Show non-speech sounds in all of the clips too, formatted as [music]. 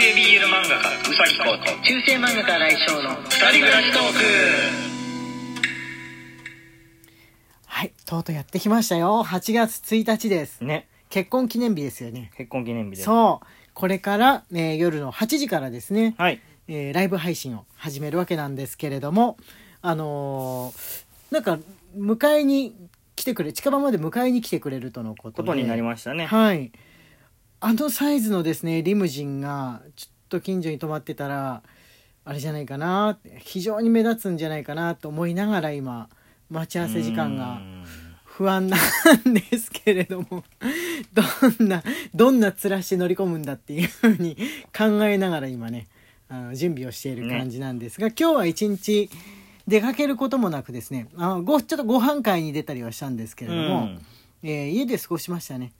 系 BL 漫画家うさぎこと中世漫画家来翔の二人暮らしトークはいとうとうやってきましたよ。8月1日です。ね。結婚記念日ですよね。結婚記念日です。そう。これから、えー夜の8時からですね、はい。えーライブ配信を始めるわけなんですけれどもあのーなんか迎えに来てくれ近場まで迎えに来てくれるとのことで。ことになりましたね。はいあのサイズのですねリムジンがちょっと近所に止まってたらあれじゃないかな非常に目立つんじゃないかなと思いながら今待ち合わせ時間がうん。不安なんですけれども [laughs] どんなどんな面して乗り込むんだっていうふうに [laughs] 考えながら今ねあの準備をしている感じなんですが、今日は一日出かけることもなくですねあごちょっとご飯会に出たりはしたんですけれども、うん。えー家で過ごしましたね。ふ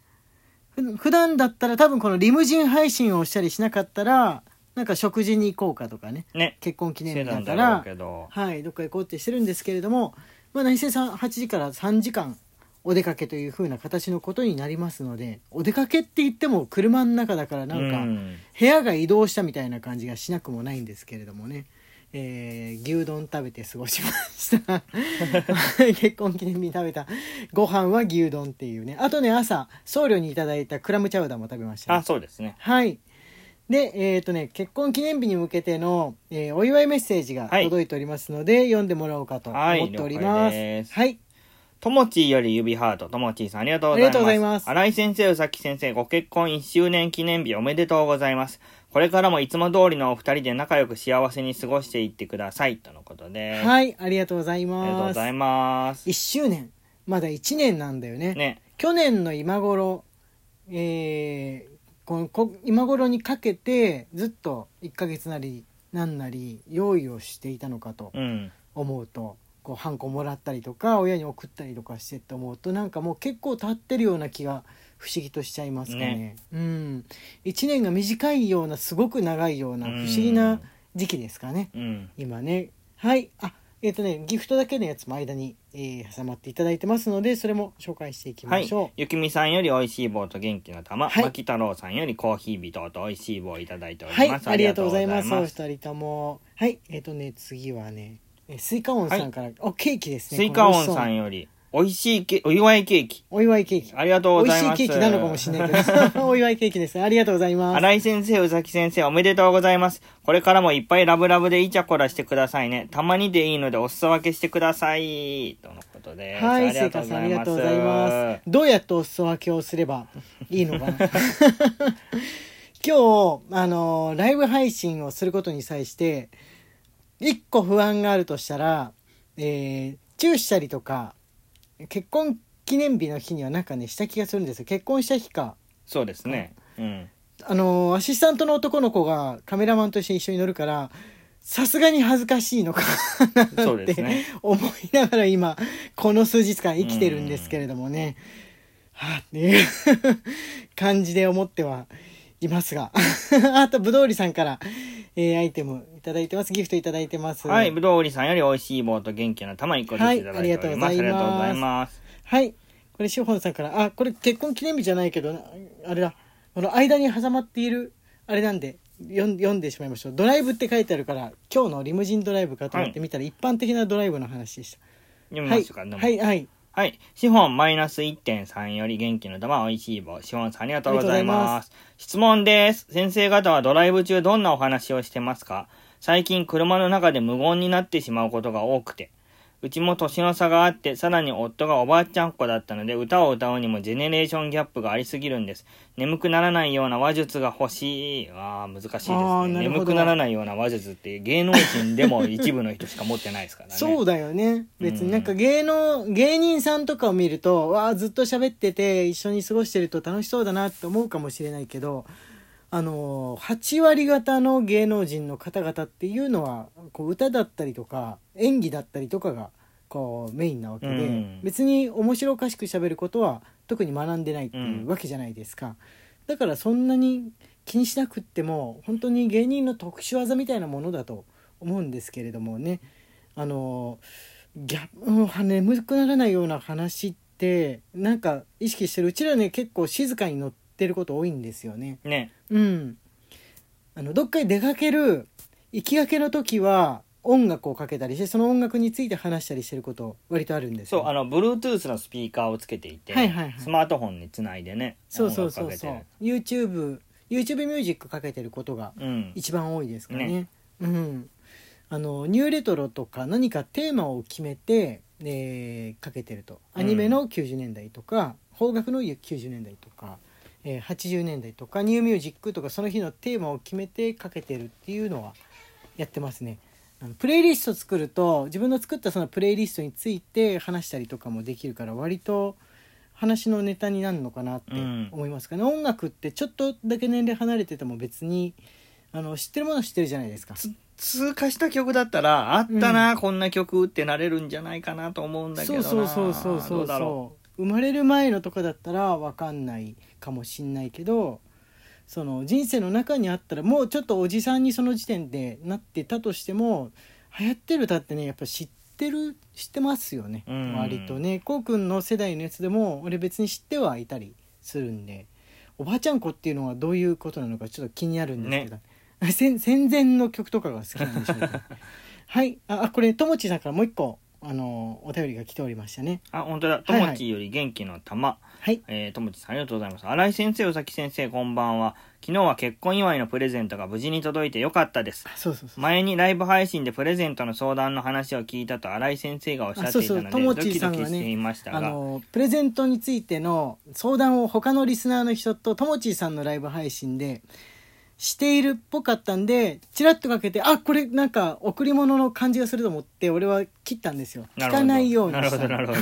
普段だったら多分このリムジン配信をしたりしなかったらなんか食事に行こうかとかね。ね。結婚記念日だからはいどっか行こうってしてるんですけれども、まあ、何せさん8時から3時間お出かけという風な形のことになりますのでお出かけって言っても車の中だからなんかうん。部屋が移動したみたいな感じがしなくもないんですけれどもね、えー牛丼食べて過ごしました。[laughs] 結婚記念日に食べたご飯は牛丼っていうね。あとね朝僧侶にいただいたクラムチャウダーも食べましたね、あそうですね。はい。で、えっ、とね、結婚記念日に向けての、えーお祝いメッセージがはい。届いておりますので、読んでもらおうかと思はいっております。はい。ともちーより指ハート。ともちーさんありがとうございます。ありがとうございます。新井先生うさき先生ご結婚1周年記念日おめでとうございますこれからもいつも通りのお二人で仲良く幸せに過ごしていってくださいとのことではい、ありがとうございありがとうます。ございます1周年。まだ1年なんだよね。ね去年の今頃、えーこのこ今頃にかけてずっと1ヶ月なりなんなり用意をしていたのかとうん思うとこうハンコもらったりとか親に送ったりとかしてって思うとなんかもう結構経ってるような気が不思議としちゃいますかね。ねうん、1年が短いようなすごく長いような不思議な時期ですかねうん今ね。はいあえっ、とねギフトだけのやつも間に、えー挟まっていただいてますのでそれも紹介していきはいましょう。。ゆきみさんより美味しい棒と元気の玉。はいまき太郎さんよりコーヒー微糖と美味しい棒をいただいておはいります。ありがとうございます。お二人とも。はい、えっ、とね、次はね、えスイカオンさんから、お、ケーキですね。スイカオンさんより美味しいケお祝いケーキ。お祝いケーキ。ありがとうございます。美味しいケーキなのかもしれないけど、[laughs] お祝いケーキです。ありがとうございます。新井先生、宇崎先生、おめでとうございます。これからもいっぱいラブラブでイチャコラしてくださいね。たまにでいいのでお裾分けしてください。とのことです。はい、ありがとスイカさんうございます。ありがとうございます。どうやってお裾分けをすればいいのかな [laughs] 今日、あの、ライブ配信をすることに際して、一個不安があるとしたら、えー、チューしたりとか、結婚記念日の日にはなんかね、した気がするんですよ。結婚した日か。そうですね。うん。あのアシスタントの男の子がカメラマンとして一緒に乗るからさすがに恥ずかしいのかなってね。[laughs] 思いながら今この数日間生きてるんですけれどもねはあっていう [laughs] 感じで思ってはいますが [laughs] あとぶどうりさんから、えーアイテムいただいてますギフトいただいてますはい、ぶどう売りさんより美味しい棒と元気の玉1個ずついただいております。はいありがとうございます。はい。これ、しほんさんから、あ、これ結婚記念日じゃないけどな、あれだ。この間に挟まっている、あれなんで、読ん読んでしまいましょう。ドライブって書いてあるから、今日のリムジンドライブかと思って見たら、一般的なドライブの話でした。読みはいますか、でもはい、はい。はい。資本マイナス1.3より元気の玉美味しい棒。資本さんありがとうござい。ます質問です。先生方はドライブ中どんなお話をしてますか？最近車の中で無言になってしまうことが多くて。うちも年の差があって、さらに夫がおばあちゃんっ子だったので、歌を歌うにもジェネレーションギャップがありすぎるんです。眠くならないような話術が欲しい。ああ、難しいですね。眠くならないような話術って芸能人でも一部の人しか持ってないですからね。そうだよね。別うんになんか芸能、芸人さんとかを見ると、わあ、ずっと喋ってて、一緒に過ごしてると楽しそうだなって思うかもしれないけど、あの8割方の芸能人の方々っていうのはこう歌だったりとか演技だったりとかがこうメインなわけで、うん。別に面白おかしく喋ることは特に学んでないっていううんわけじゃないですか、だからそんなに気にしなくっても本当に芸人の特殊技みたいなものだと思うんですけれどもね。あのギャうん眠くならないような話ってなんか意識してる。うちらね結構静かに乗ってること多いんですよね。ね。うん、あのどっかに出かける行きがけの時は音楽をかけたりしてその音楽について話したりしてること割とあるんですよ。そうあの Bluetooth のスピーカーをつけていて、はいはいはい。スマートフォンにつないでねそうそうそうそう。YouTube YouTube ミュージックかけてることがうん。一番多いですからね。ね。うん。あのニューレトロとか何かテーマを決めて、えーかけてると。アニメの90年代とか、邦楽の90年代とか、えー80年代とかニューミュージックとかその日のテーマを決めてかけてるっていうのはやってますね。あのプレイリスト作ると自分の作ったそのプレイリストについて話したりとかもできるから割と話のネタになるのかなってうん。思いますかね、音楽ってちょっとだけ年齢離れてても別にあの知ってるものは知ってるじゃないですか。つ通過した曲だったらあったな、こんな曲ってなれるんじゃないかなと思うんだけどそうなそうそうそうそう。どうそう。生まれる前のとかだったら分かんないかもしんないけどその人生の中にあったらもうちょっとおじさんにその時点でなってたとしても流行ってる歌ってねやっぱ知ってる知ってますよね、うん。割とね。こうくんの世代のやつでも俺別に知ってはいたりするんでおばあちゃん子っていうのはどういうことなのかちょっと気になるんですけど、[laughs] 戦戦前の曲とかが好きなんでしょうか？[laughs] はい。ああこれともちさんからもう一個あのお便りが来ておりましたね。あ本当だ。ともちより元気の玉、はい。えーともちさんありがとうございます。新井先生宇崎先生こんばんは。昨日は結婚祝いのプレゼントが無事に届いてよかったです。あそうそうそう前にライブ配信でプレゼントの相談の話を聞いたと新井先生がおっしゃっていたのでドキちさんがねドキしていましたあが、のプレゼントについての相談を他のリスナーの人とともちーさんのライブ配信でしているっぽかったんでチラッとかけてあこれなんか贈り物の感じがすると思って俺は切ったんですよ聞かないようになるしたのほどなるほど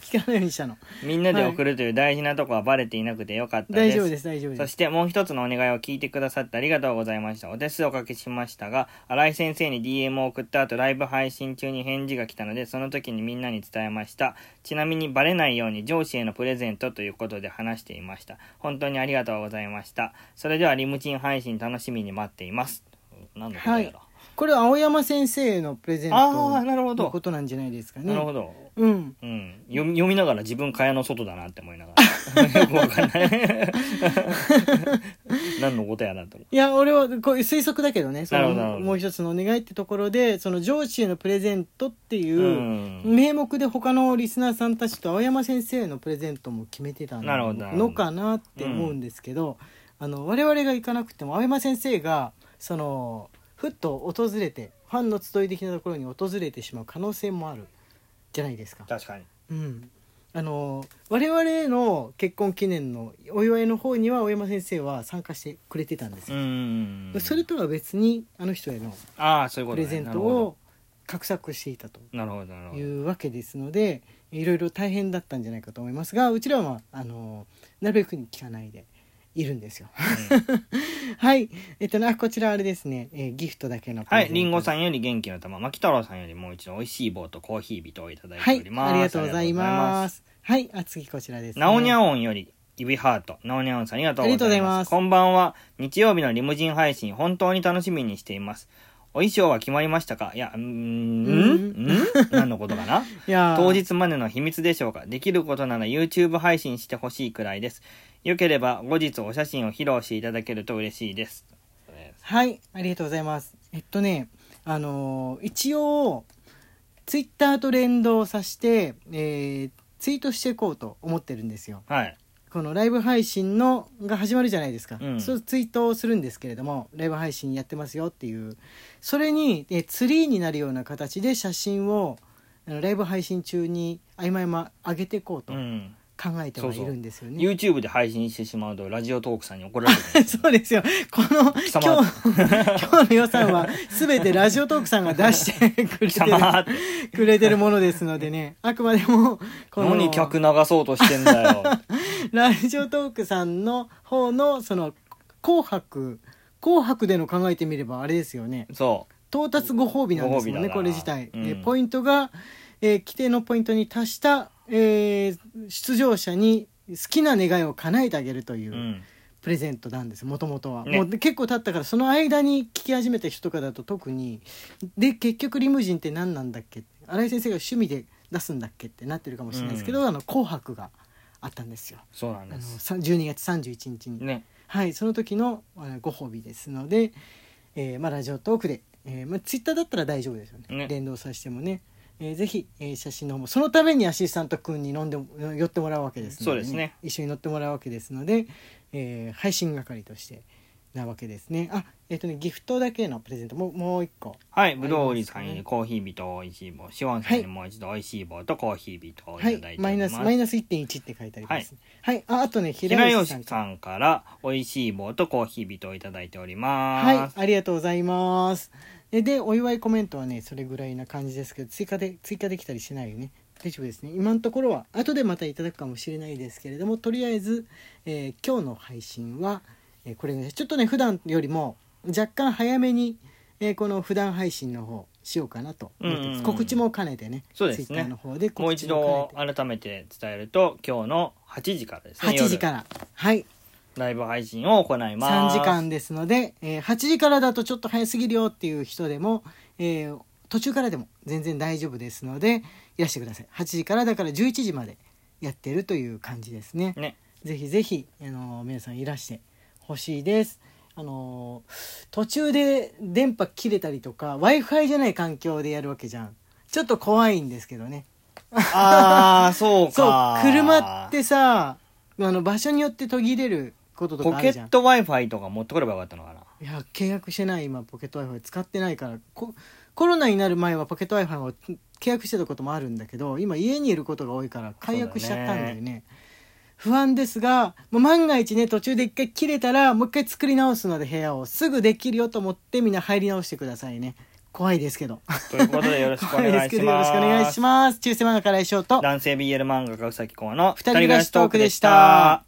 聞かないようにしたの [laughs] みんなで送るという大事なとこはバレていなくてよかったです大丈夫です大丈夫ですそしてもう一つのお願いを聞いてくださってありがとうございました。お手数をおかけしましたが、新井先生に DM を送った後、ライブ配信中に返事が来たので、その時にみんなに伝えました。ちなみにバレないように上司へのプレゼントということで話していました。本当にありがとうございました。それではリムチン配信楽しみに待っています。何のことやら。これは青山先生のプレゼンあトーなるほど。のことなんじゃないですかね。なるほど。うん。うん、読み読みながら自分蚊帳の外だなって思いながら。[laughs] よくわかんない。[laughs] 何のことやなと思いや俺はこういう推測だけどね。そのなるほどなるほど。もう一つのお願いってところでその上司へのプレゼントってう、いう、うん。名目で他のリスナーさんたちと青山先生のプレゼントも決めてたな。るほどなるほど。のかなって思うんですけど、あの我々が行かなくても青山先生がそのふっと訪れてファンの集い的なところに訪れてしまう可能性もある。じゃないですか。確かに。うん、あの我々の結婚記念のお祝いの方には青山先生は参加してくれてたんですうよ。ん。それとは別にあの人へのプレゼントを画策していたと。なるほどなるほど。いうわけですのでいろいろ大変だったんじゃないかと思いますがうちらはあのなるべくに聞かないでいるんですよ。[laughs] はい。えっとなこちらあれですね、えーギフトだけのはい。りんごさんんより元気の玉牧太郎さんよりもう一度美味しい棒とコーヒー人をいただいはいております、ありがとうございます。す。はい。あ次こちらです、ね、なおにゃおんより指ハート。なおにゃおんさんありがとうございます。こんばんは。日曜日のリムジン配信本当に楽しみにしています。お衣装は決まりましたか？いやうーんうん？ん？[laughs] 何のことかな？いやー。当日までの秘密でしょうか？できることなら YouTube 配信してほしいくらいですよければ後日お写真を披露していただけると嬉しいですはい、ありがとうございます。えっとね、あのー一応、ツイッターと連動させて、えーツイートしていこうと思ってるんですよ。はいこのライブ配信のが始まるじゃないですか。うんそうツイートをするんですけれども、ライブ配信やってますよっていう。それに、えツリーになるような形で写真を、ライブ配信中に合間合間上げていこうとうん考えてはいるんですよね。YouTube で配信してしまうとラジオトークさんに怒られる。[laughs] そうですよ。この今日 [laughs] 今日の予算は全てラジオトークさんが出してくれてる様。くれてるものですのでね。あくまでもこの何客流そうとしてんだよ。[laughs] ラジオトークさんの方のその紅白紅白での考えてみればあれですよね。そ到達ご褒美なんですもんねこれ自体、うん。でポイントが、えー規定のポイントに達した、えー出場者に好きな願いを叶えてあげるというう、うん。プレゼントなんですもともとは、ね。もうで結構経ったからその間に聞き始めた人とかだと特に。で結局リムジンって何なんだっけ？新井先生が趣味で出すんだっけってなってるかもしれないですけど「あの紅白」があったんですよ。そうなんあのですさ12月31日に。ね。はい、その時のあご褒美ですので、えーまあ、ラジオトークで、えーまあ、ツイッターだったら大丈夫ですよね。ね。連動させてもね、えーぜひ、えー写真の方もそのためにアシスタント君に飲んでも寄ってもらうわけですのそうですね。一緒に乗ってもらうわけですので、えー配信係としてなわけですね。あえっ、とねギフトだけのプレゼントももう一個。はい、ぶどう売りさんにコーヒー人美味しい棒、シオンさんにもう一度美味しい棒とコーヒー人をいたはいだいております。マイナスマイナス1.1って書いてありますはい、ああとね平平吉さん吉さんから美味しい棒とコーヒー人をいただいております。はい、ありがとうございます。で、でお祝いコメントはね、それぐらいな感じですけど、追加で、追加できたりしないよね。大丈夫ですね。今のところは、後でまたいただくかもしれないですけれども、とりあえず、えー今日の配信は、えーこれね、ちょっとね、普段よりも若干早めに、えーこの普段配信の方、しようかなと告知も兼ねてね、そうですねツイッターの方でもう一度。改めて伝えると、今日の8時からですね。8時から。はい。ライブ配信を行います。3時間ですので、えー8時からだとちょっと早すぎるよっていう人でも、えー途中からでも全然大丈夫ですのでいらしてください8時からだから11時までやってるという感じですねね。ぜひぜひ、あのー皆さんいらしてほしいですあのー途中で電波切れたりとか w i f i じゃない環境でやるわけじゃんちょっと怖いんですけどねああ、そう [laughs] そうか。車ってさあの場所によって途切れることとポかあるじゃット Wi-Fi とか持ってこればよかったのかな。いや契約してない今ポケット w i f i 使ってないから。ココロナになる前はポケット w i f i を契約してたこともあるんだけど今家にいることが多いから解約しちゃったんだよね。不安ですがもう万が一ね途中で一回切れたらもう一回作り直すので部屋をすぐできるよと思ってみんな入り直してくださいね。怖いですけど。ということでよろしくお怖いで願いしす。けどよろしくお願います。します中世漫画から一翔と。男性 BL 漫画家うさきこうの二人暮らしトークでした